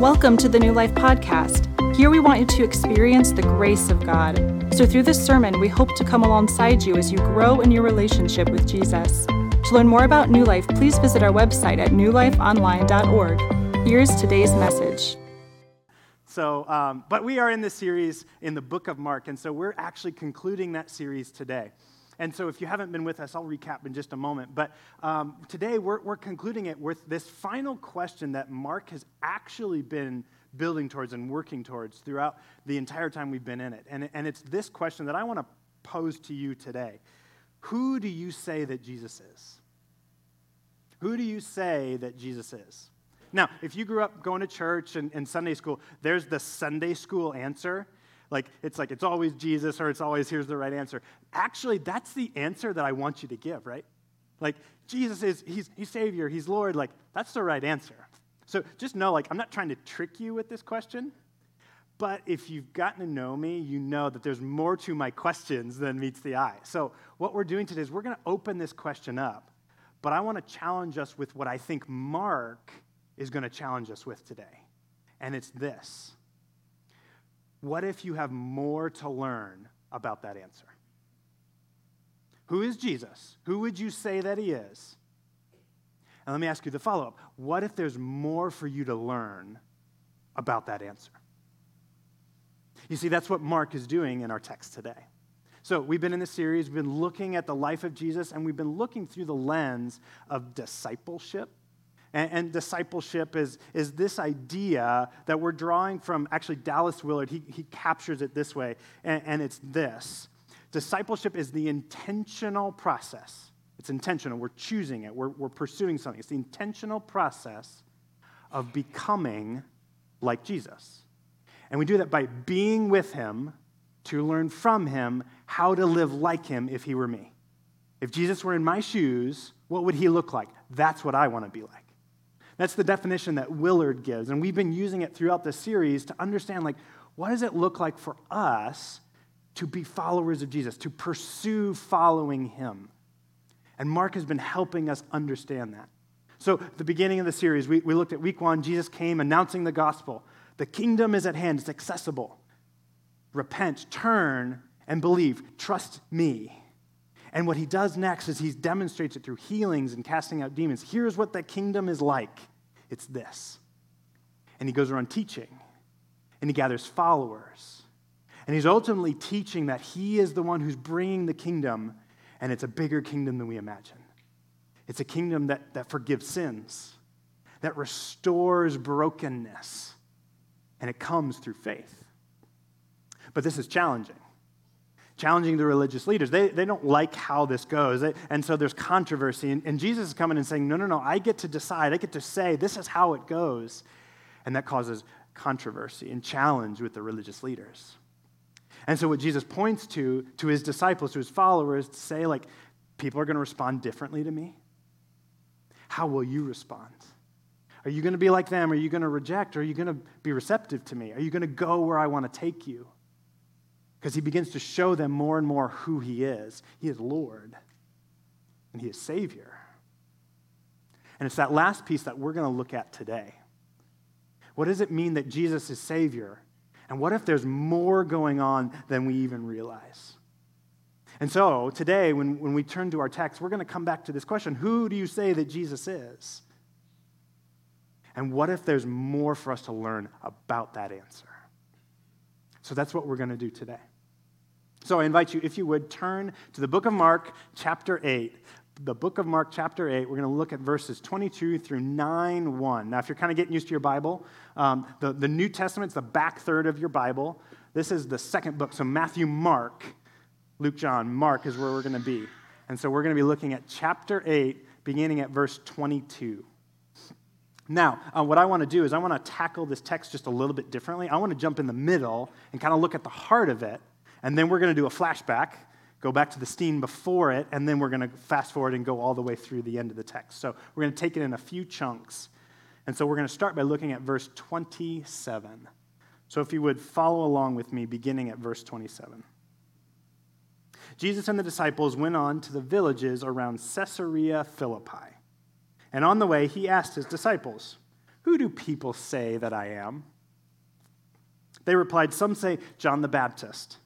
Welcome to the New Life Podcast. Here we want you to experience the grace of God. So, through this sermon, we hope to come alongside you as you grow in your relationship with Jesus. To learn more about New Life, please visit our website at newlifeonline.org. Here's today's message. So, um, but we are in this series in the book of Mark, and so we're actually concluding that series today. And so, if you haven't been with us, I'll recap in just a moment. But um, today, we're, we're concluding it with this final question that Mark has actually been building towards and working towards throughout the entire time we've been in it. And, and it's this question that I want to pose to you today Who do you say that Jesus is? Who do you say that Jesus is? Now, if you grew up going to church and, and Sunday school, there's the Sunday school answer. Like, it's like, it's always Jesus or it's always, here's the right answer. Actually, that's the answer that I want you to give, right? Like, Jesus is, he's, he's Savior, he's Lord. Like, that's the right answer. So just know, like, I'm not trying to trick you with this question, but if you've gotten to know me, you know that there's more to my questions than meets the eye. So what we're doing today is we're going to open this question up, but I want to challenge us with what I think Mark is going to challenge us with today. And it's this what if you have more to learn about that answer? Who is Jesus? Who would you say that he is? And let me ask you the follow up what if there's more for you to learn about that answer? You see, that's what Mark is doing in our text today. So, we've been in this series, we've been looking at the life of Jesus, and we've been looking through the lens of discipleship and, and, discipleship is, is this idea that we're drawing from actually Dallas Willard. He, he captures it this way, and, and it's this Discipleship is the intentional process. It's intentional. We're choosing it, we're, we're pursuing something. It's the intentional process of becoming like Jesus. And we do that by being with him to learn from him how to live like him if he were me. If Jesus were in my shoes, what would he look like? That's what I want to be like. That's the definition that Willard gives. And we've been using it throughout the series to understand like what does it look like for us to be followers of Jesus, to pursue following him. And Mark has been helping us understand that. So, the beginning of the series, we, we looked at week one. Jesus came announcing the gospel. The kingdom is at hand, it's accessible. Repent, turn, and believe. Trust me. And what he does next is he demonstrates it through healings and casting out demons. Here's what the kingdom is like it's this. And he goes around teaching, and he gathers followers. And he's ultimately teaching that he is the one who's bringing the kingdom, and it's a bigger kingdom than we imagine. It's a kingdom that, that forgives sins, that restores brokenness, and it comes through faith. But this is challenging challenging the religious leaders. They, they don't like how this goes. They, and so there's controversy. And, and Jesus is coming and saying, No, no, no, I get to decide. I get to say, this is how it goes. And that causes controversy and challenge with the religious leaders. And so what Jesus points to, to his disciples, to his followers, to say, like, people are going to respond differently to me. How will you respond? Are you going to be like them? Are you going to reject? Are you going to be receptive to me? Are you going to go where I want to take you? Because he begins to show them more and more who he is. He is Lord, and he is Savior. And it's that last piece that we're going to look at today. What does it mean that Jesus is Savior? And what if there's more going on than we even realize? And so today, when, when we turn to our text, we're going to come back to this question Who do you say that Jesus is? And what if there's more for us to learn about that answer? So that's what we're going to do today. So I invite you, if you would, turn to the book of Mark, chapter 8. The book of Mark, chapter 8, we're going to look at verses 22 through 9 1. Now, if you're kind of getting used to your Bible, um, the, the New Testament's the back third of your Bible. This is the second book. So Matthew, Mark, Luke, John, Mark is where we're going to be. And so we're going to be looking at chapter 8, beginning at verse 22. Now, uh, what I want to do is I want to tackle this text just a little bit differently. I want to jump in the middle and kind of look at the heart of it and then we're going to do a flashback, go back to the scene before it, and then we're going to fast forward and go all the way through the end of the text. So we're going to take it in a few chunks. And so we're going to start by looking at verse 27. So if you would follow along with me, beginning at verse 27. Jesus and the disciples went on to the villages around Caesarea Philippi. And on the way, he asked his disciples, Who do people say that I am? They replied, Some say John the Baptist,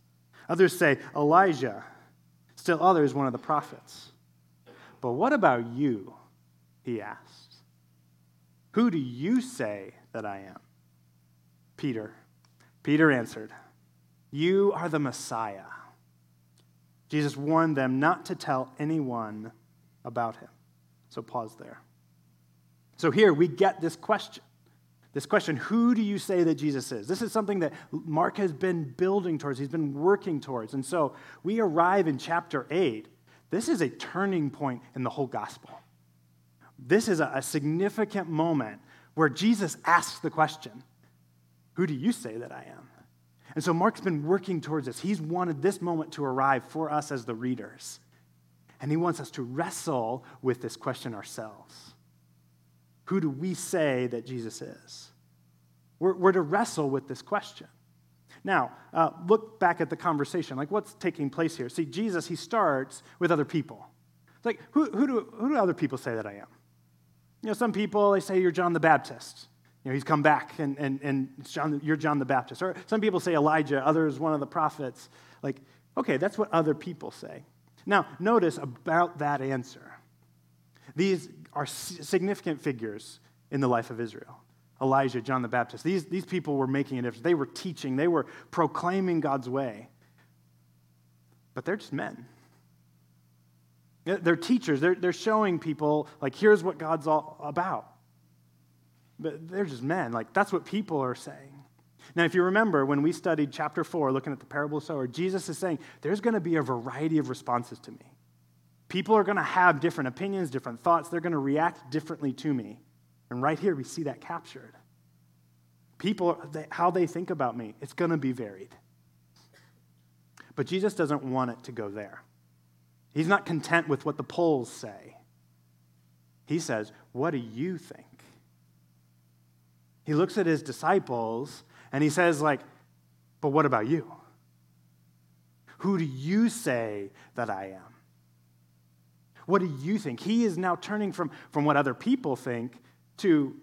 others say Elijah, still others one of the prophets. But what about you? He asked. Who do you say that I am? Peter. Peter answered, You are the Messiah. Jesus warned them not to tell anyone about him. So pause there. So here we get this question. This question, who do you say that Jesus is? This is something that Mark has been building towards, he's been working towards. And so we arrive in chapter 8. This is a turning point in the whole gospel. This is a, significant moment where Jesus asks the question, Who do you say that I am? And so Mark's been working towards this. He's wanted this moment to arrive for us as the readers. And he wants us to wrestle with this question ourselves. Who do we say that Jesus is? We're, we're to wrestle with this question. Now, uh, look back at the conversation. Like, what's taking place here? See, Jesus, he starts with other people. It's like, who, who, do, who do other people say that I am? You know, some people, they say you're John the Baptist. You know, he's come back and, and, and John, you're John the Baptist. Or some people say Elijah, others one of the prophets. Like, okay, that's what other people say. Now, notice about that answer. These are significant figures in the life of Israel. Elijah, John the Baptist. These, these people were making a difference. They were teaching, they were proclaiming God's way. But they're just men. They're teachers. They're, they're showing people, like, here's what God's all about. But they're just men. Like, that's what people are saying. Now, if you remember, when we studied chapter 4, looking at the parable of sower, Jesus is saying there's going to be a variety of responses to me. People are going to have different opinions, different thoughts. They're going to react differently to me. And right here, we see that captured. People, how they think about me, it's going to be varied. But Jesus doesn't want it to go there. He's not content with what the polls say. He says, What do you think? He looks at his disciples and he says, like, but what about you? Who do you say that I am? What do you think? He is now turning from, from what other people think to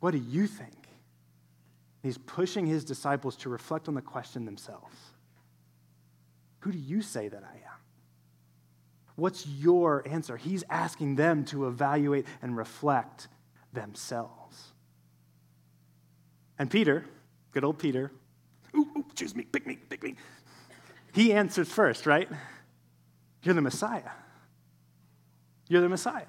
what do you think? He's pushing his disciples to reflect on the question themselves Who do you say that I am? What's your answer? He's asking them to evaluate and reflect themselves. And Peter, good old Peter, ooh, ooh, choose me, pick me, pick me. He answers first, right? You're the Messiah. You're the Messiah.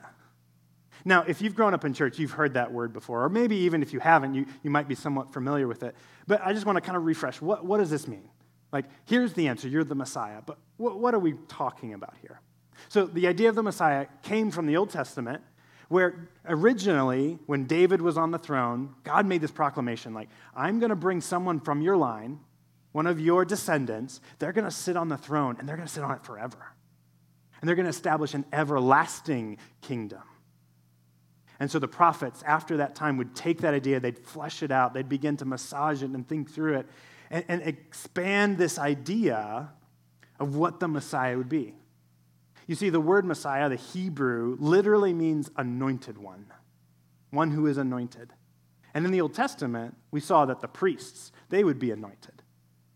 Now, if you've grown up in church, you've heard that word before, or maybe even if you haven't, you, you might be somewhat familiar with it. But I just want to kind of refresh. What, what does this mean? Like, here's the answer you're the Messiah. But what, what are we talking about here? So, the idea of the Messiah came from the Old Testament, where originally, when David was on the throne, God made this proclamation like, I'm going to bring someone from your line, one of your descendants, they're going to sit on the throne, and they're going to sit on it forever and they're going to establish an everlasting kingdom. And so the prophets, after that time, would take that idea, they'd flesh it out, they'd begin to massage it and think through it, and, and expand this idea of what the Messiah would be. You see, the word Messiah, the Hebrew, literally means anointed one, one who is anointed. And in the Old Testament, we saw that the priests, they would be anointed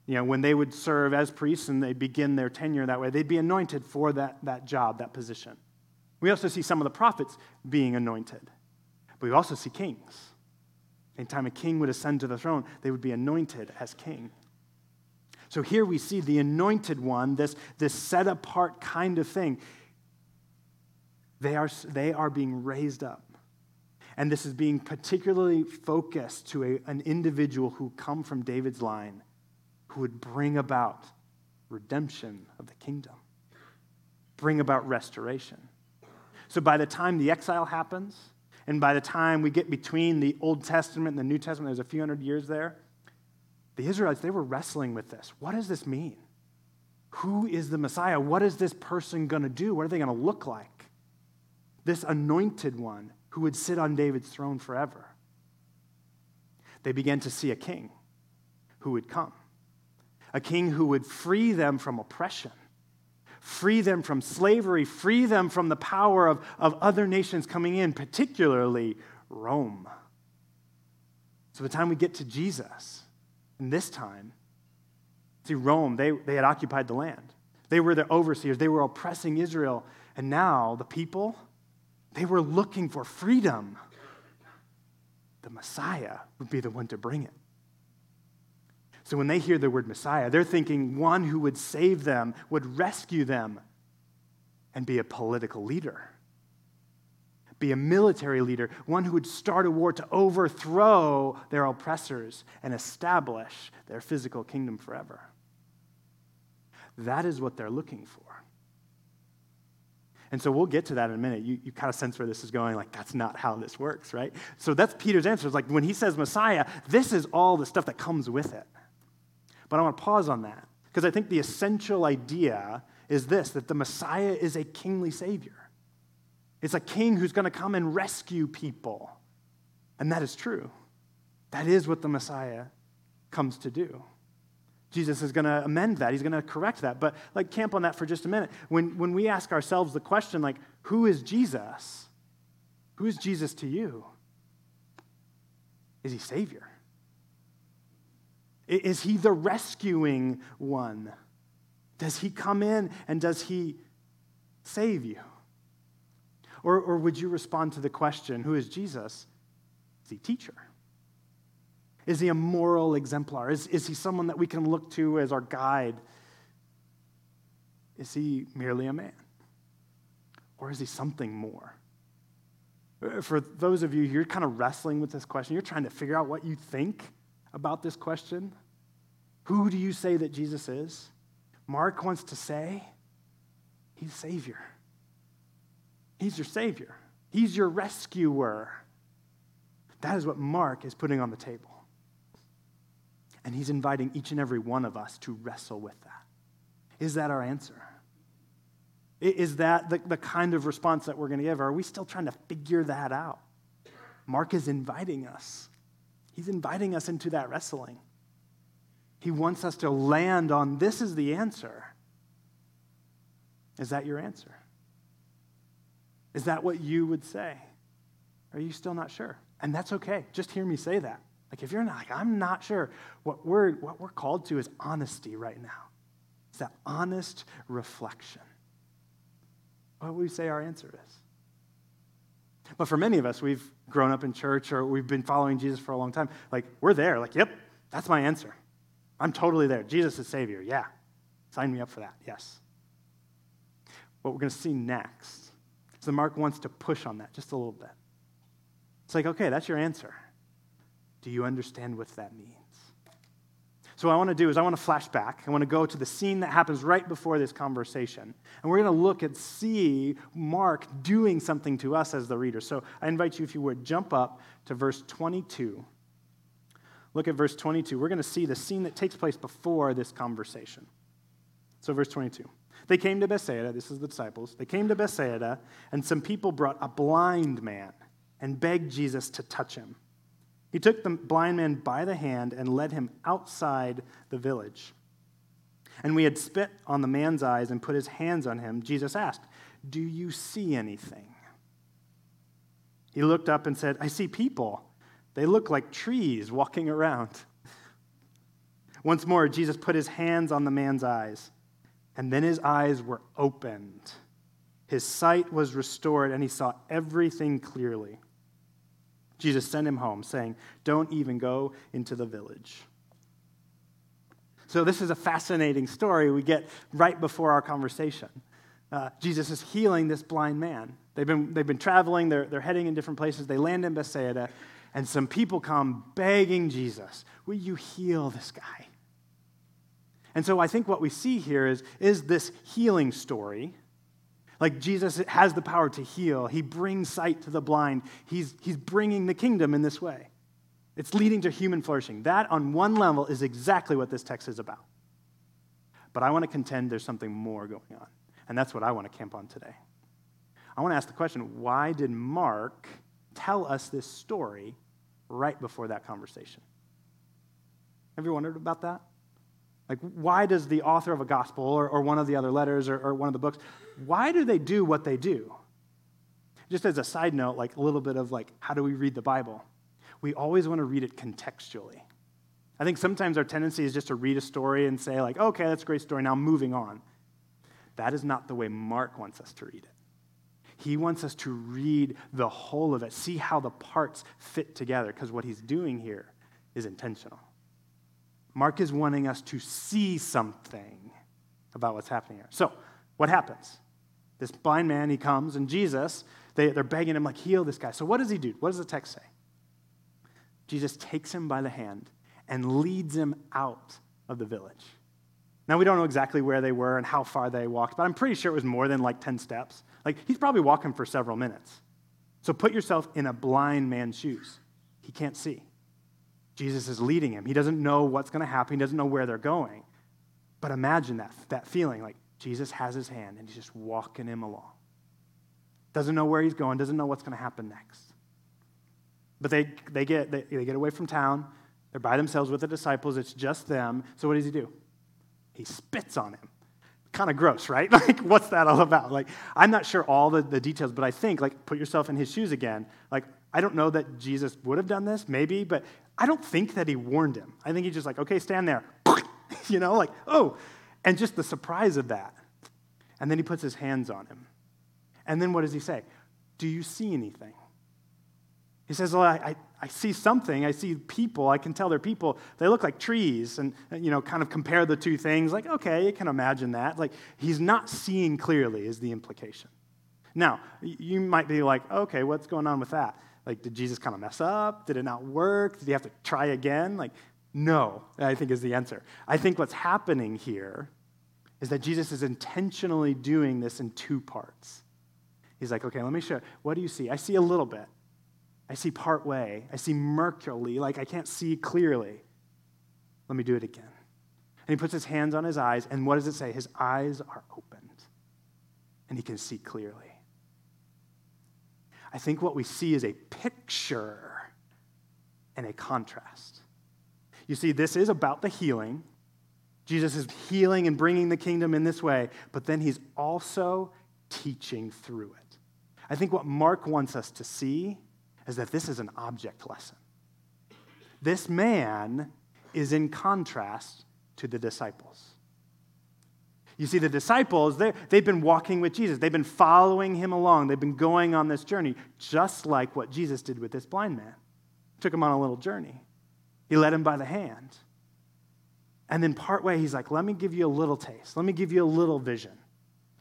you know, when they would serve as priests and they begin their tenure that way, they'd be anointed for that, that job, that position. We also see some of the prophets being anointed. But we also see kings. Anytime a king would ascend to the throne, they would be anointed as king. So here we see the anointed one, this, this set apart kind of thing. They are, they are being raised up. And this is being particularly focused to a, an individual who come from David's line who would bring about redemption of the kingdom, bring about restoration. So by the time the exile happens, and by the time we get between the Old Testament and the New Testament, there's a few hundred years there, the Israelites, they were wrestling with this. What does this mean? Who is the Messiah? What is this person going to do? What are they going to look like? This anointed one who would sit on David's throne forever. They began to see a king who would come a king who would free them from oppression, free them from slavery, free them from the power of, of other nations coming in, particularly Rome. So the time we get to Jesus, and this time, see, Rome, they, they had occupied the land. They were the overseers, they were oppressing Israel. And now the people, they were looking for freedom. The Messiah would be the one to bring it. So when they hear the word Messiah, they're thinking one who would save them, would rescue them, and be a political leader, be a military leader, one who would start a war to overthrow their oppressors and establish their physical kingdom forever. That is what they're looking for. And so we'll get to that in a minute. You, you kind of sense where this is going. Like, that's not how this works, right? So that's Peter's answer. It's like when he says Messiah, this is all the stuff that comes with it. But I want to pause on that because I think the essential idea is this that the Messiah is a kingly Savior. It's a king who's going to come and rescue people. And that is true. That is what the Messiah comes to do. Jesus is going to amend that. He's going to correct that. But like camp on that for just a minute. When, when we ask ourselves the question, like, who is Jesus? Who is Jesus to you? Is he Savior? Is he the rescuing one? Does he come in and does he save you? Or, or would you respond to the question, who is Jesus? Is he teacher? Is he a moral exemplar? Is, is he someone that we can look to as our guide? Is he merely a man? Or is he something more? Uh, for those of you, you're kind of wrestling with this question, you're trying to figure out what you think about this question? Who do you say that Jesus is? Mark wants to say he's Savior. He's your Savior. He's your rescuer. That is what Mark is putting on the table. And he's inviting each and every one of us to wrestle with that. Is that our answer? Is that the, the kind of response that we're going to give? Or are we still trying to figure that out? Mark is inviting us He's inviting us into that wrestling. He wants us to land on this is the answer. Is that your answer? Is that what you would say? Are you still not sure? And that's okay. Just hear me say that. Like if you're not like, I'm not sure, what we're what we're called to is honesty right now. It's that honest reflection. What would we say our answer is? But for many of us, we've grown up in church or we've been following Jesus for a long time. Like, we're there. Like, yep, that's my answer. I'm totally there. Jesus is Savior. Yeah. Sign me up for that. Yes. What we're going to see next is Mark wants to push on that just a little bit. It's like, okay, that's your answer. Do you understand what that means? So, what I want to do is I want to flash back. I want to go to the scene that happens right before this conversation. And we're going to look and see Mark doing something to us as the reader. So, I invite you, if you would, jump up to verse 22. Look at verse 22. We're going to see the scene that takes place before this conversation. So, verse 22. They came to Bethsaida, this is the disciples. They came to Bethsaida, and some people brought a blind man and begged Jesus to touch him. He took the blind man by the hand and led him outside the village. And we had spit on the man's eyes and put his hands on him. Jesus asked, Do you see anything? He looked up and said, I see people. They look like trees walking around. Once more, Jesus put his hands on the man's eyes, and then his eyes were opened. His sight was restored, and he saw everything clearly. Jesus sent him home, saying, Don't even go into the village. So, this is a fascinating story we get right before our conversation. Uh, Jesus is healing this blind man. They've been, they've been traveling, they're, they're heading in different places. They land in Bethsaida, and some people come begging Jesus, Will you heal this guy? And so, I think what we see here is, is this healing story like Jesus has the power to heal, he brings sight to the blind, he's, he's bringing the kingdom in this way. It's leading to human flourishing. That, on one level, is exactly what this text is about. But I want to contend there's something more going on. And that's what I want to camp on today. I want to ask the question why did Mark tell us this story right before that conversation? Have you wondered about that? Like, why does the author of a gospel or, or one of the other letters or, or one of the books, why do they do what they do? Just as a side note, like a little bit of like, how do we read the Bible? we always want to read it contextually. I think sometimes our tendency is just to read a story and say, like, okay, that's a great story, now moving on. That is not the way Mark wants us to read it. He wants us to read the whole of it, see how the parts fit together, because what he's doing here is intentional. Mark is wanting us to see something about what's happening here. So, what happens? This blind man, he comes, and Jesus, they, they're begging him, like, heal this guy. So, what does he do? What does the text say? Jesus takes him by the hand and leads him out of the village. Now, we don't know exactly where they were and how far they walked, but I'm pretty sure it was more than like 10 steps. Like, he's probably walking for several minutes. So, put yourself in a blind man's shoes. He can't see. Jesus is leading him. He doesn't know what's going to happen, he doesn't know where they're going. But imagine that, that feeling like Jesus has his hand and he's just walking him along. Doesn't know where he's going, doesn't know what's going to happen next. But they, they, get, they, they get away from town. They're by themselves with the disciples. It's just them. So what does he do? He spits on him. Kind of gross, right? Like, what's that all about? Like, I'm not sure all the, the details, but I think, like, put yourself in his shoes again. Like, I don't know that Jesus would have done this, maybe, but I don't think that he warned him. I think he's just like, okay, stand there. you know, like, oh. And just the surprise of that. And then he puts his hands on him. And then what does he say? Do you see anything? He says, Well, I, I, I, see something. I see people. I can tell they're people. They look like trees. And, you know, kind of compare the two things. Like, okay, you can imagine that. Like, he's not seeing clearly, is the implication. Now, you might be like, okay, what's going on with that? Like, did Jesus kind of mess up? Did it not work? Did he have to try again? Like, no, I think is the answer. I think what's happening here is that Jesus is intentionally doing this in two parts. He's like, okay, let me show you. What do you see? I see a little bit. I see part way. I see murkily, like I can't see clearly. Let me do it again. And he puts his hands on his eyes, and what does it say? His eyes are opened, and he can see clearly. I think what we see is a picture and a contrast. You see, this is about the healing. Jesus is healing and bringing the kingdom in this way, but then he's also teaching through it. I think what Mark wants us to see is that this is an object lesson. This man is in contrast to the disciples. You see, the disciples, they've been walking with Jesus. They've been following him along. They've been going on this journey, just like what Jesus did with this blind man. Took him on a little journey. He led him by the hand. And then partway, he's like, Let me give you a little taste. Let me give you a little vision.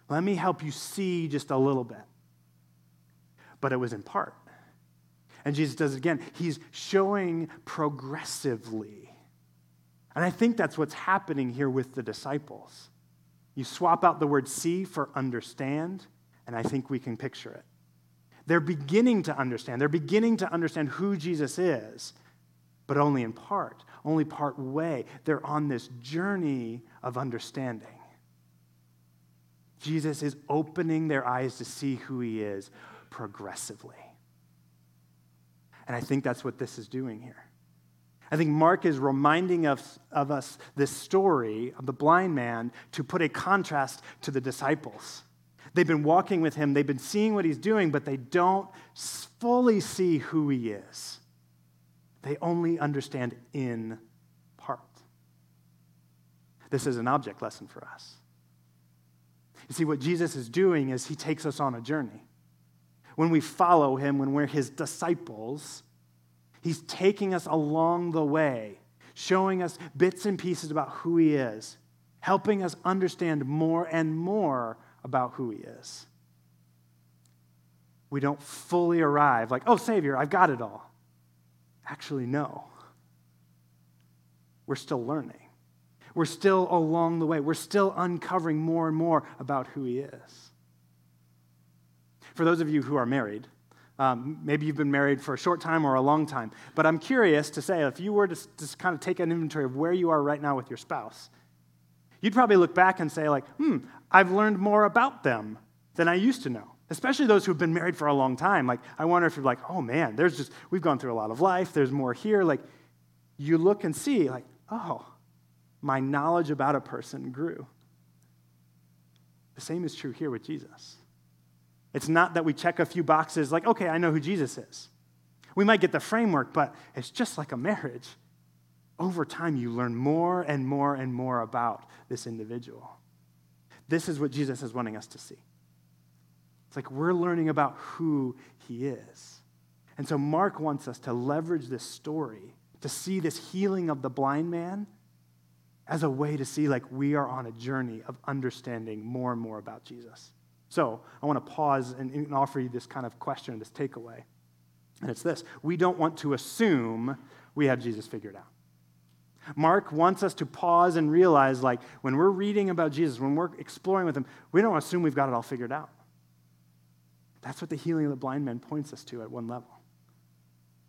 Let me help you see just a little bit. But it was in part. And Jesus does it again. He's showing progressively. And I think that's what's happening here with the disciples. You swap out the word see for understand, and I think we can picture it. They're beginning to understand. They're beginning to understand who Jesus is, but only in part, only part way. They're on this journey of understanding. Jesus is opening their eyes to see who he is progressively. And I think that's what this is doing here. I think Mark is reminding us of us this story of the blind man to put a contrast to the disciples. They've been walking with him, they've been seeing what he's doing, but they don't fully see who he is. They only understand in part. This is an object lesson for us. You see, what Jesus is doing is he takes us on a journey when we follow him, when we're his disciples, he's taking us along the way, showing us bits and pieces about who he is, helping us understand more and more about who he is. We don't fully arrive like, oh, Savior, I've got it all. Actually, no. We're still learning. We're still along the way. We're still uncovering more and more about who he is for those of you who are married, um, maybe you've been married for a short time or a long time, but I'm curious to say if you were to just kind of take an inventory of where you are right now with your spouse, you'd probably look back and say, like, hmm, I've learned more about them than I used to know. Especially those who've been married for a long time. Like, I wonder if you're like, oh man, there's just, we've gone through a lot of life, there's more here. Like, you look and see, like, oh, my knowledge about a person grew. The same is true here with Jesus. It's not that we check a few boxes like, okay, I know who Jesus is. We might get the framework, but it's just like a marriage. Over time, you learn more and more and more about this individual. This is what Jesus is wanting us to see. It's like we're learning about who he is. And so Mark wants us to leverage this story to see this healing of the blind man as a way to see like we are on a journey of understanding more and more about Jesus. So I want to pause and, and offer you this kind of question, this takeaway. And it's this we don't want to assume we have Jesus figured out. Mark wants us to pause and realize, like, when we're reading about Jesus, when we're exploring with him, we don't assume we've got it all figured out. That's what the healing of the blind man points us to at one level.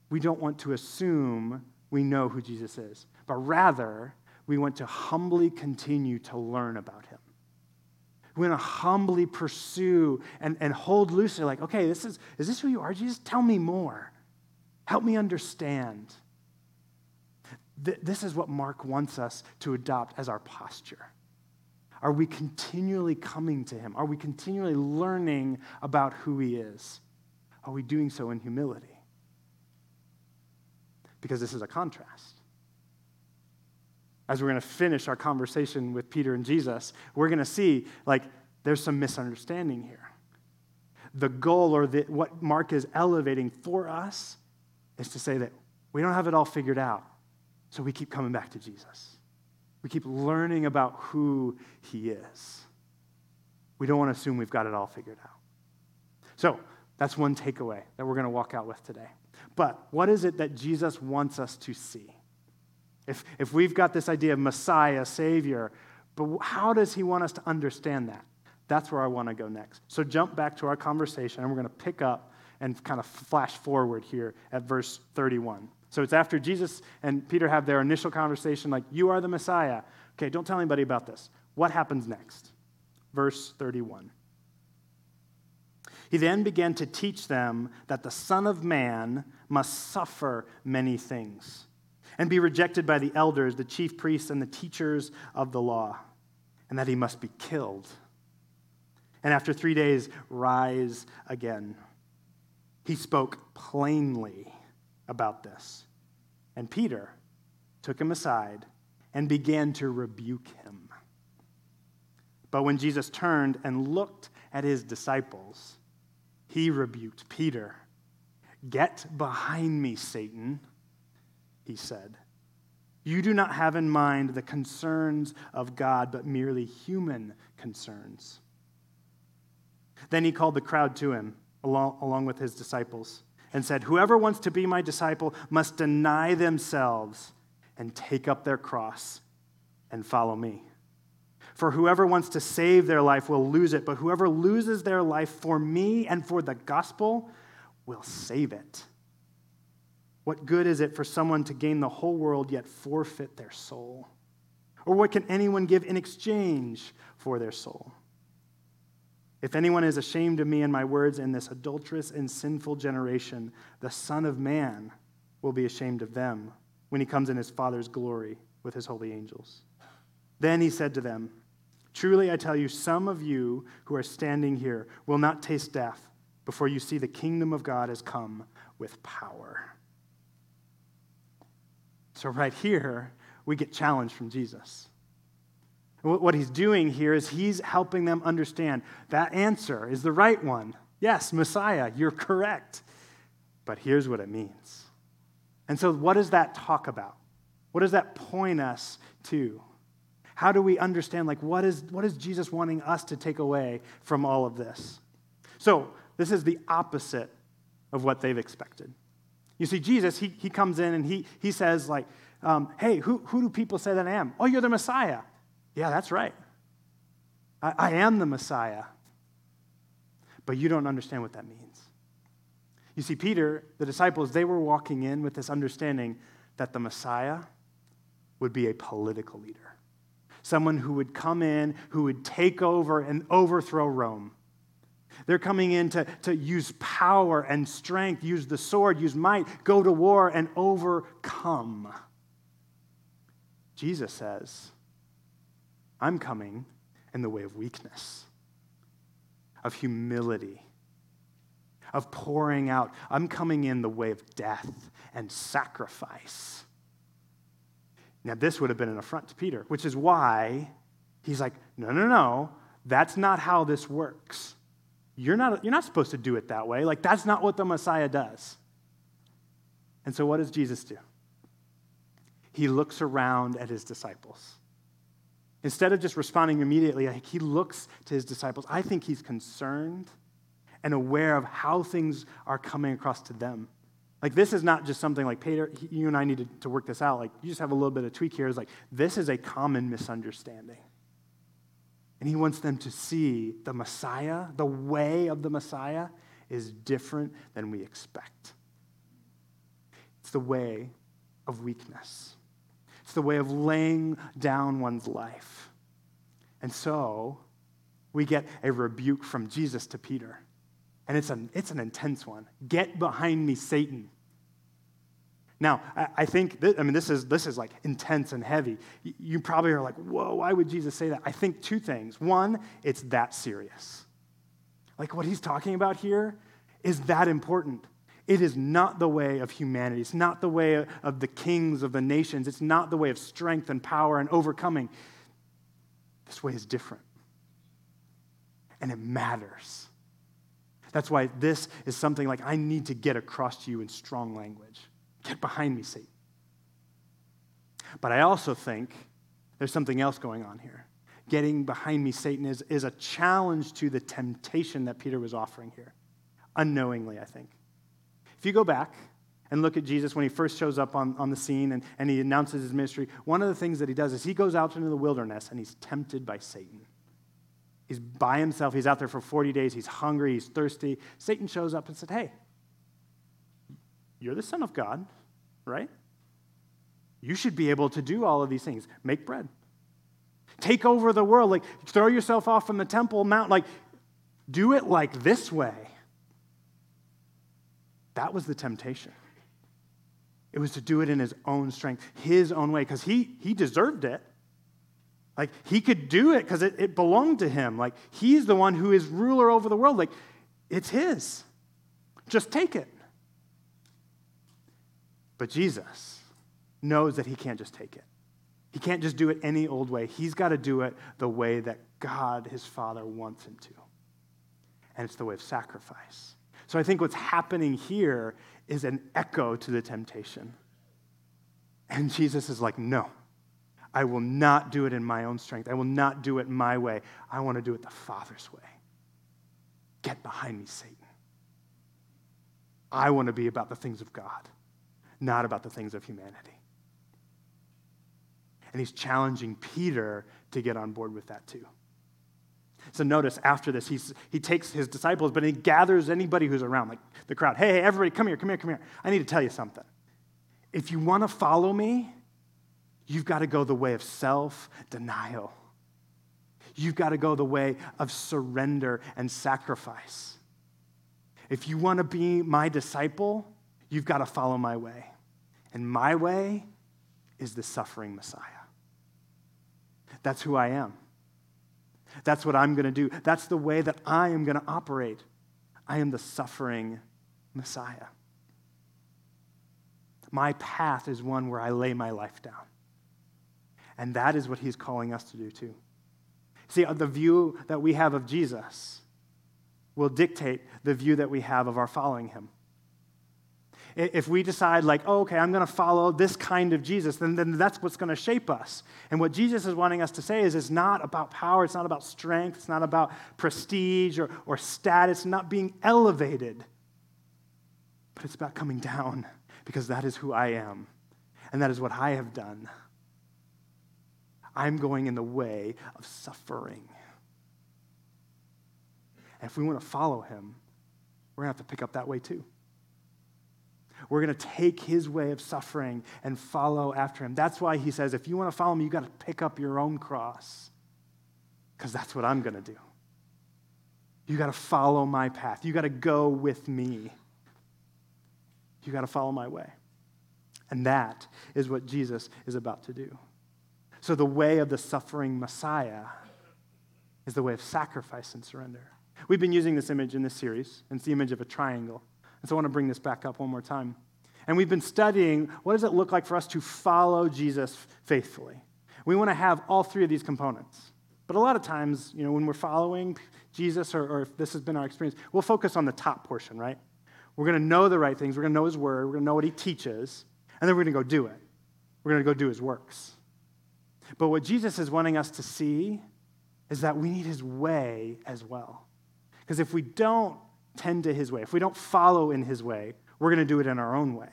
We don't want to assume we know who Jesus is, but rather, we want to humbly continue to learn about him. We want to humbly pursue and, and hold loosely, like, okay, this is, is this who you are, Jesus? Tell me more. Help me understand. Th- this is what Mark wants us to adopt as our posture. Are we continually coming to him? Are we continually learning about who he is? Are we doing so in humility? Because this is a contrast as we're going to finish our conversation with Peter and Jesus, we're going to see like there's some misunderstanding here. The goal or the, what Mark is elevating for us is to say that we don't have it all figured out, so we keep coming back to Jesus. We keep learning about who he is. We don't want to assume we've got it all figured out. So, that's one takeaway that we're going to walk out with today. But what is it that Jesus wants us to see? If, if we've got this idea of Messiah, Savior, but how does he want us to understand that? That's where I want to go next. So jump back to our conversation, and we're going to pick up and kind of flash forward here at verse 31. So it's after Jesus and Peter have their initial conversation, like, You are the Messiah. Okay, don't tell anybody about this. What happens next? Verse 31. He then began to teach them that the Son of Man must suffer many things and be rejected by the elders, the chief priests, and the teachers of the law, and that he must be killed. And after three days, rise again. He spoke plainly about this. And Peter took him aside and began to rebuke him. But when Jesus turned and looked at his disciples, he rebuked Peter. Get behind me, Satan he said. You do not have in mind the concerns of God, but merely human concerns. Then he called the crowd to him, along, along with his disciples, and said, Whoever wants to be my disciple must deny themselves and take up their cross and follow me. For whoever wants to save their life will lose it, but whoever loses their life for me and for the gospel will save it. What good is it for someone to gain the whole world yet forfeit their soul? Or what can anyone give in exchange for their soul? If anyone is ashamed of me and my words in this adulterous and sinful generation, the Son of Man will be ashamed of them when he comes in his Father's glory with his holy angels. Then he said to them, Truly I tell you, some of you who are standing here will not taste death before you see the kingdom of God has come with power. So, right here, we get challenged from Jesus. What he's doing here is he's helping them understand that answer is the right one. Yes, Messiah, you're correct. But here's what it means. And so, what does that talk about? What does that point us to? How do we understand, like, what is, what is Jesus wanting us to take away from all of this? So, this is the opposite of what they've expected. You see, Jesus, he, he comes in and he, he says, like, um, hey, who, who do people say that I am? Oh, you're the Messiah. Yeah, that's right. I, I am the Messiah. But you don't understand what that means. You see, Peter, the disciples, they were walking in with this understanding that the Messiah would be a political leader, someone who would come in, who would take over and overthrow Rome. They're coming in to, to use power and strength, use the sword, use might, go to war and overcome. Jesus says, I'm coming in the way of weakness, of humility, of pouring out. I'm coming in the way of death and sacrifice. Now, this would have been an affront to Peter, which is why he's like, no, no, no, that's not how this works. You're not, you're not supposed to do it that way. Like, that's not what the Messiah does. And so, what does Jesus do? He looks around at his disciples. Instead of just responding immediately, he looks to his disciples. I think he's concerned and aware of how things are coming across to them. Like, this is not just something like, Peter, you and I need to, to work this out. Like, you just have a little bit of tweak here. It's like, this is a common misunderstanding. And he wants them to see the Messiah, the way of the Messiah, is different than we expect. It's the way of weakness, it's the way of laying down one's life. And so, we get a rebuke from Jesus to Peter. And it's an, it's an intense one. Get behind me, Satan. Now, I, think, I mean, this is, this is like intense and heavy. You probably are like, whoa, why would Jesus say that? I think two things. One, it's that serious. Like what he's talking about here is that important. It is not the way of humanity. It's not the way of the kings of the nations. It's not the way of strength and power and overcoming. This way is different. And it matters. That's why this is something like I need to get across to you in strong language. Get behind me, Satan. But I also think there's something else going on here. Getting behind me, Satan, is, is a challenge to the temptation that Peter was offering here, unknowingly, I think. If you go back and look at Jesus when he first shows up on, on the scene and, and he announces his ministry, one of the things that he does is he goes out into the wilderness and he's tempted by Satan. He's by himself. He's out there for 40 days. He's hungry. He's thirsty. Satan shows up and said, Hey, you're the Son of God, right? You should be able to do all of these things. Make bread. Take over the world. Like, throw yourself off from the temple mount. Like, do it like this way. That was the temptation. It was to do it in his own strength, his own way, because he, he deserved it. Like, he could do it because it, it belonged to him. Like, he's the one who is ruler over the world. Like, it's his. Just take it. But Jesus knows that he can't just take it. He can't just do it any old way. He's got to do it the way that God, his Father, wants him to. And it's the way of sacrifice. So I think what's happening here is an echo to the temptation. And Jesus is like, no, I will not do it in my own strength. I will not do it my way. I want to do it the Father's way. Get behind me, Satan. I want to be about the things of God, not about the things of humanity. And he's challenging Peter to get on board with that too. So notice after this, he's, he takes his disciples, but he gathers anybody who's around, like the crowd. Hey, hey, everybody, come here, come here, come here. I need to tell you something. If you want to follow me, you've got to go the way of self denial. You've got to go the way of surrender and sacrifice. If you want to be my disciple, you've got to follow my way. And my way is the suffering Messiah. That's who I am. That's what I'm going to do. That's the way that I am going to operate. I am the suffering Messiah. My path is one where I lay my life down. And that is what he's calling us to do too. See, uh, the view that we have of Jesus will dictate the view that we have of our following him. If we decide, like, oh, okay, I'm going to follow this kind of Jesus, then, then that's what's going to shape us. And what Jesus is wanting us to say is it's not about power, it's not about strength, it's not about prestige or, or status, not being elevated, but it's about coming down because that is who I am and that is what I have done. I'm going in the way of suffering. And if we want to follow him, we're going to have to pick up that way too. We're going to take his way of suffering and follow after him. That's why he says, if you want to follow me, you've got to pick up your own cross, because that's what I'm going to do. You got to follow my path. You got to go with me. You got to follow my way. And that is what Jesus is about to do. So, the way of the suffering Messiah is the way of sacrifice and surrender. We've been using this image in this series, and it's the image of a triangle. And so I want to bring this back up one more time. And we've been studying what does it look like for us to follow Jesus faithfully. We want to have all three of these components. But a lot of times, you know, when we're following Jesus, or, or if this has been our experience, we'll focus on the top portion, right? We're going to know the right things. We're going to know his word. We're going to know what he teaches. And then we're going to go do it. We're going to go do his works. But what Jesus is wanting us to see is that we need his way as well. Because if we don't tend to his way, if we don't follow in his way, we're going to do it in our own way.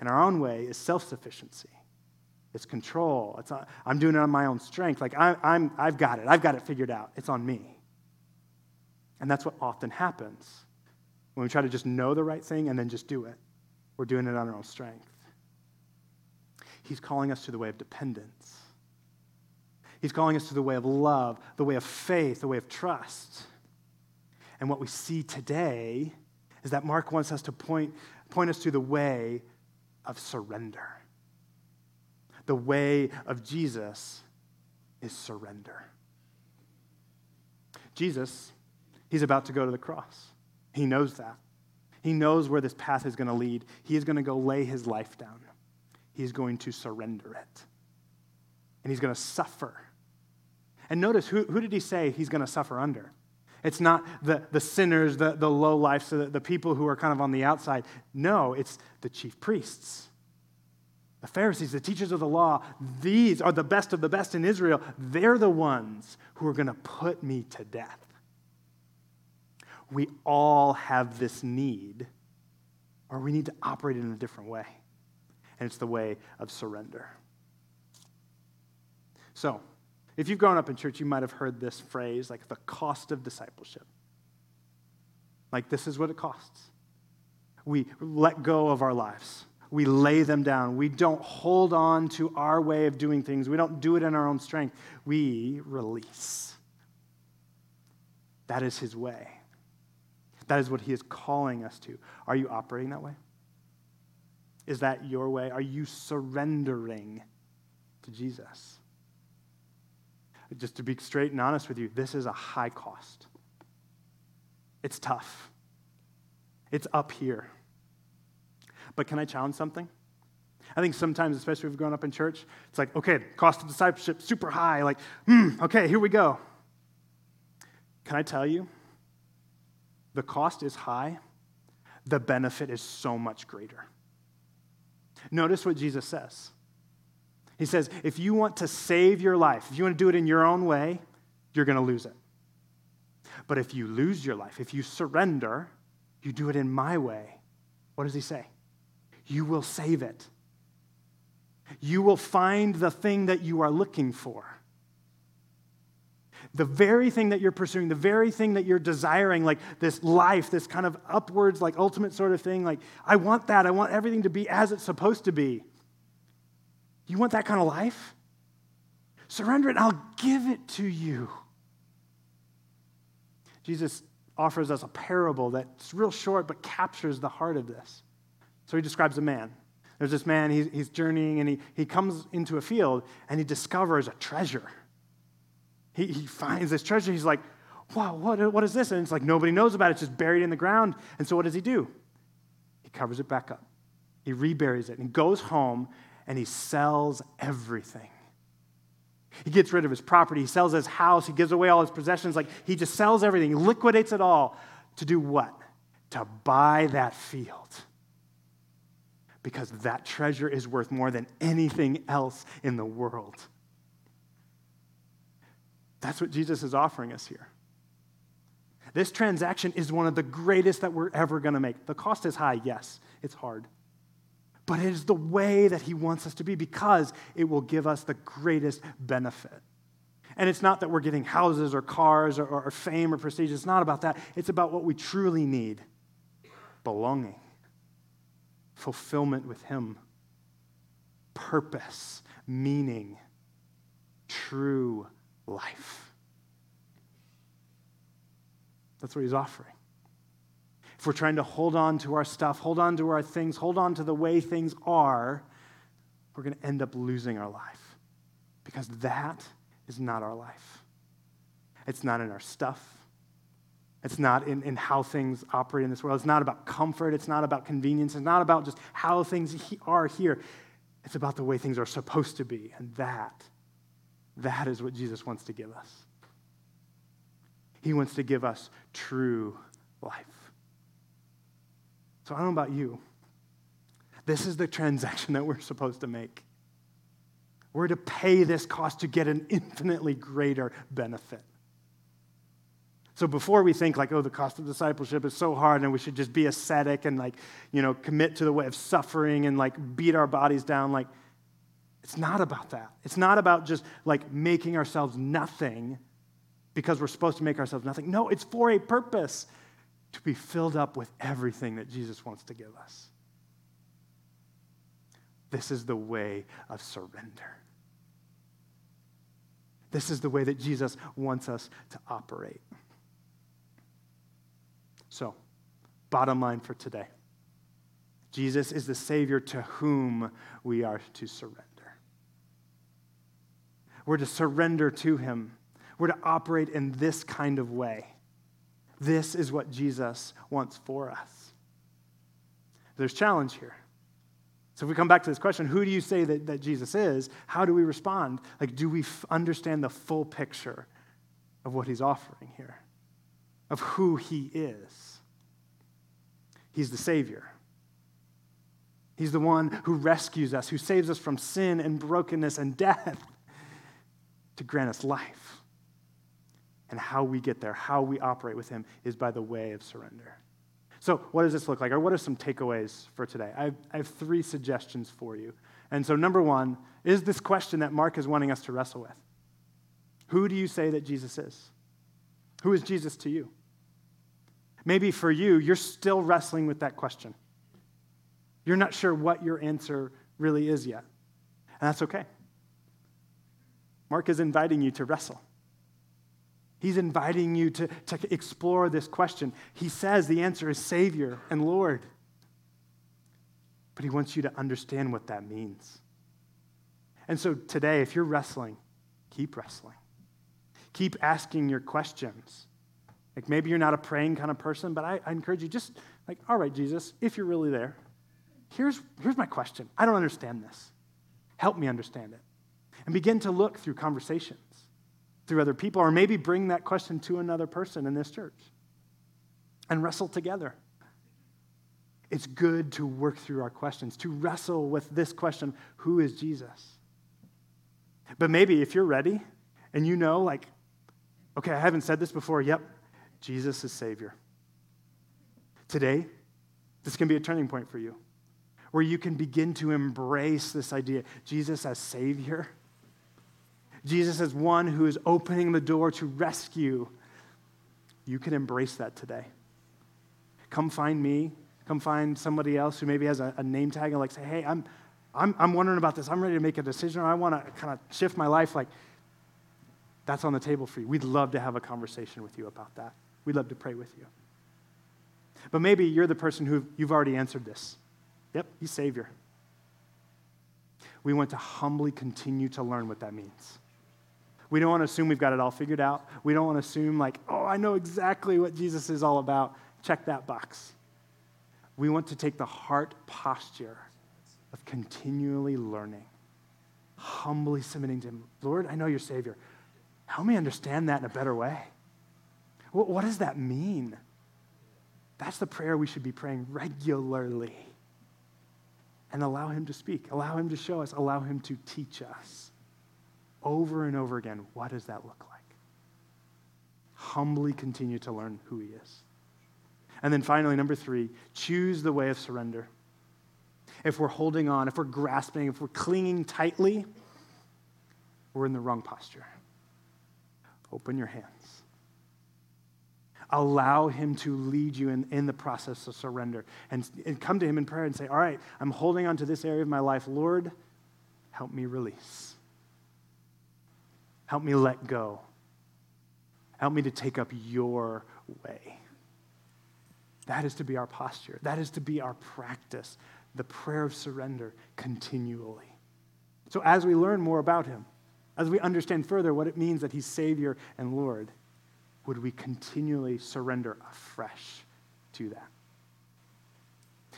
And our own way is self sufficiency, it's control. It's, uh, I'm doing it on my own strength. Like, I, I'm, I've got it, I've got it figured out. It's on me. And that's what often happens when we try to just know the right thing and then just do it. We're doing it on our own strength. He's calling us to the way of dependence. He's calling us to the way of love, the way of faith, the way of trust. And what we see today is that Mark wants us to point, point us to the way of surrender. The way of Jesus is surrender. Jesus, he's about to go to the cross. He knows that. He knows where this path is going to lead. He is going to go lay his life down. He's going to surrender it. And he's going to suffer. And notice, who, who did he say he's going to suffer under? It's not the, the sinners, the, the low life, so the, the people who are kind of on the outside. No, it's the chief priests, the Pharisees, the teachers of the law. These are the best of the best in Israel. They're the ones who are going to put me to death. We all have this need, or we need to operate in a different way. And it's the way of surrender. So, if you've grown up in church, you might have heard this phrase like the cost of discipleship. Like, this is what it costs. We let go of our lives, we lay them down. We don't hold on to our way of doing things, we don't do it in our own strength. We release. That is His way. That is what He is calling us to. Are you operating that way? Is that your way? Are you surrendering to Jesus? Just to be straight and honest with you, this is a high cost. It's tough. It's up here. But can I challenge something? I think sometimes, especially if we've grown up in church, it's like, okay, cost of discipleship, super high. Like, hmm, okay, here we go. Can I tell you? The cost is high, the benefit is so much greater. Notice what Jesus says. He says, if you want to save your life, if you want to do it in your own way, you're going to lose it. But if you lose your life, if you surrender, you do it in my way, what does he say? You will save it. You will find the thing that you are looking for. The very thing that you're pursuing, the very thing that you're desiring, like this life, this kind of upwards, like ultimate sort of thing, like, I want that. I want everything to be as it's supposed to be. You want that kind of life? Surrender it, I'll give it to you. Jesus offers us a parable that's real short but captures the heart of this. So he describes a man. There's this man, he's, he's journeying, and he, he comes into a field and he discovers a treasure. He, he finds this treasure. He's like, wow, what, what is this? And it's like nobody knows about it. It's just buried in the ground. And so what does he do? He covers it back up. He reburies it and goes home and he sells everything. He gets rid of his property, he sells his house, he gives away all his possessions. Like he just sells everything, he liquidates it all to do what? To buy that field. Because that treasure is worth more than anything else in the world. That's what Jesus is offering us here. This transaction is one of the greatest that we're ever going to make. The cost is high, yes, it's hard but it is the way that He wants us to be because it will give us the greatest benefit. And it's not that we're getting houses or cars or, or, fame or prestige. It's not about that. It's about what we truly need belonging, fulfillment with Him, purpose, meaning, true life. That's what He's offering if we're trying to hold on to our stuff, hold on to our things, hold on to the way things are, we're going to end up losing our life. Because that is not our life. It's not in our stuff, It's not in, in how things operate in this world. It's not about comfort. It's not about convenience. It's not about just how things are here. It's about the way things are supposed to be. And that, that is what Jesus wants to give us. He wants to give us true life. So I don't know about you. This is the transaction that we're supposed to make. We're to pay this cost to get an infinitely greater benefit. So before we think like, oh, the cost of discipleship is so hard and we should just be ascetic and like, you know, commit to the way of suffering and like beat our bodies down, like, it's not about that. It's not about just like making ourselves nothing because we're supposed to make ourselves nothing. No, it's for a purpose to be filled up with everything that Jesus wants to give us. This is the way of surrender. This is the way that Jesus wants us to operate. So, bottom line for today Jesus is the Savior to whom we are to surrender. We're to surrender to Him, we're to operate in this kind of way. This is what Jesus wants for us. There's challenge here. So if we come back to this question, who do you say that, that Jesus is? How do we respond? Like, do we f- understand the full picture of what he's offering here? of who he is. He's the Savior. He's the one who rescues us, who saves us from sin and brokenness and death to grant us life. And how we get there, how we operate with Him, is by the way of surrender. So, what does this look like? Or what are some takeaways for today? I have, I have three suggestions for you. And so, number one is this question that Mark is wanting us to wrestle with Who do you say that Jesus is? Who is Jesus to you? Maybe for you, you're still wrestling with that question. You're not sure what your answer really is yet. And that's okay. Mark is inviting you to wrestle. He's inviting you to, to explore this question. He says the answer is Savior and Lord. But he wants you to understand what that means. And so today, if you're wrestling, keep wrestling. Keep asking your questions. Like maybe you're not a praying kind of person, but I, I encourage you just like, all right, Jesus, if you're really there, here's, here's my question. I don't understand this. Help me understand it. And begin to look through conversations, through other people, or maybe bring that question to another person in this church and wrestle together. It's good to work through our questions, to wrestle with this question who is Jesus? But maybe if you're ready and you know, like, okay, I haven't said this before, yep, Jesus is Savior. Today, this can be a turning point for you where you can begin to embrace this idea Jesus as Savior, Jesus as one who is opening the door to rescue. You can embrace that today. Come find me. Come find somebody else who maybe has a, a name tag and like say, hey, I'm, I'm, I'm wondering about this. I'm ready to make a decision I want to kind of shift my life. Like, that's on the table for you. We'd love to have a conversation with you about that. We'd love to pray with you. But maybe you're the person who you've already answered this. Yep, he's Savior. We want to humbly continue to learn what that means. We don't want to assume we've got it all figured out. We don't want to assume, like, oh, I know exactly what Jesus is all about. Check that box. We want to take the heart posture of continually learning, humbly submitting to Him. Lord, I know you're Savior. Help me understand that in a better way. What does that mean? That's the prayer we should be praying regularly. And allow Him to speak, allow Him to show us, allow Him to teach us over and over again. What does that look like? Humbly continue to learn who He is. And then finally, number three, choose the way of surrender. If we're holding on, if we're grasping, if we're clinging tightly, we're in the wrong posture. Open your hands. Allow Him to lead you in, in the process of surrender. And, and come to Him in prayer and say, All right, I'm holding on to this area of my life. Lord, help me release. Help me let go. Help me to take up your way. That is to be our posture. That is to be our practice, the prayer of surrender continually. So, as we learn more about Him, as we understand further what it means that He's Savior and Lord, would we continually surrender afresh to that?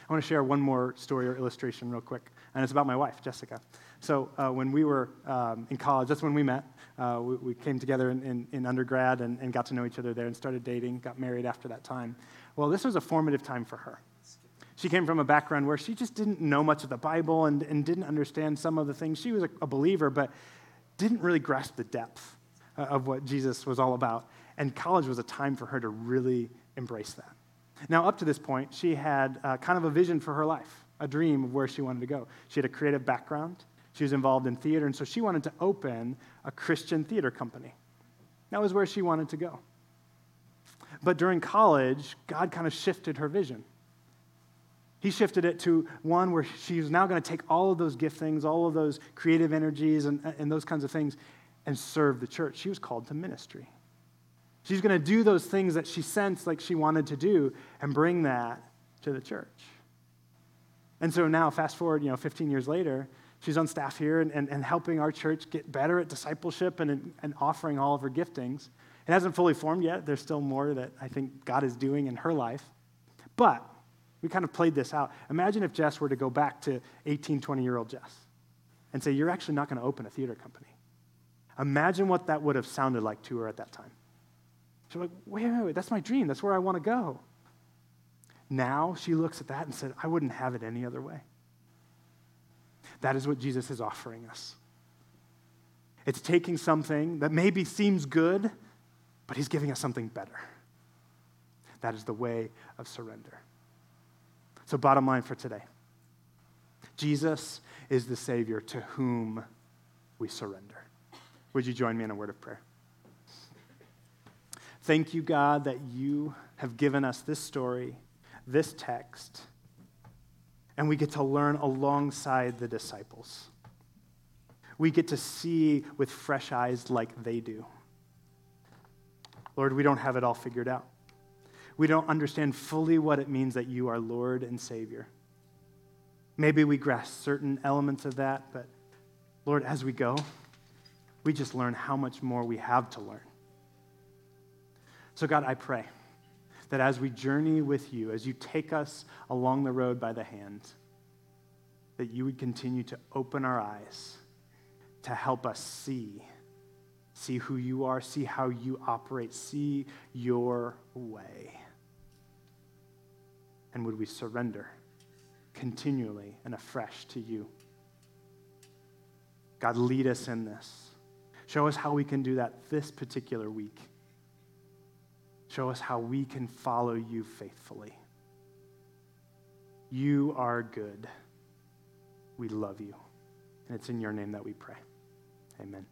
I want to share one more story or illustration real quick, and it's about my wife, Jessica. So uh, when we were um, in college, that's when we met. Uh, we, we, came together in, in, in undergrad and, and, got to know each other there and started dating, got married after that time. Well, this was a formative time for her. She came from a background where she just didn't know much of the Bible and, and didn't understand some of the things. She was a, a believer, but didn't really grasp the depth uh, of what Jesus was all about. And college was a time for her to really embrace that. Now, up to this point, she had uh, kind of a vision for her life, a dream of where she wanted to go. She had a creative background. She was involved in theater, and so she wanted to open a Christian theater company. That was where she wanted to go. But during college, God kind of shifted her vision. He shifted it to one where she was now going to take all of those giftings, all of those creative energies, and, and those kinds of things, and serve the church. She was called to ministry. She's going to do those things that she sensed like she wanted to do and bring that to the church. And so now, fast forward, you know, 15 years later, She's on staff here and, and, and helping our church get better at discipleship and, and offering all of her giftings. It hasn't fully formed yet. There's still more that I think God is doing in her life. But we kind of played this out. Imagine if Jess were to go back to 18, 20 year old Jess and say, You're actually not going to open a theater company. Imagine what that would have sounded like to her at that time. She's like, wait, wait, wait, that's my dream. That's where I want to go. Now she looks at that and said, I wouldn't have it any other way. That is what Jesus is offering us. It's taking something that maybe seems good, but he's giving us something better. That is the way of surrender. So, bottom line for today Jesus is the Savior to whom we surrender. Would you join me in a word of prayer? Thank you, God, that you have given us this story, this text and we get to learn alongside the disciples. We get to see with fresh eyes like they do. Lord, we don't have it all figured out. We don't understand fully what it means that you are Lord and Savior. Maybe we grasp certain elements of that, but Lord, as we go, we just learn how much more we have to learn. So, God, I pray that as we journey with you, as you take us along the road by the hand, that you would continue to open our eyes to help us see. See who you are, see how you operate, see your way. And would we surrender continually and afresh to you? God, lead us in this. Show us how we can do that this particular week. Show us how we can follow you faithfully. You are good. We love you. And it's in your name that we pray. Amen.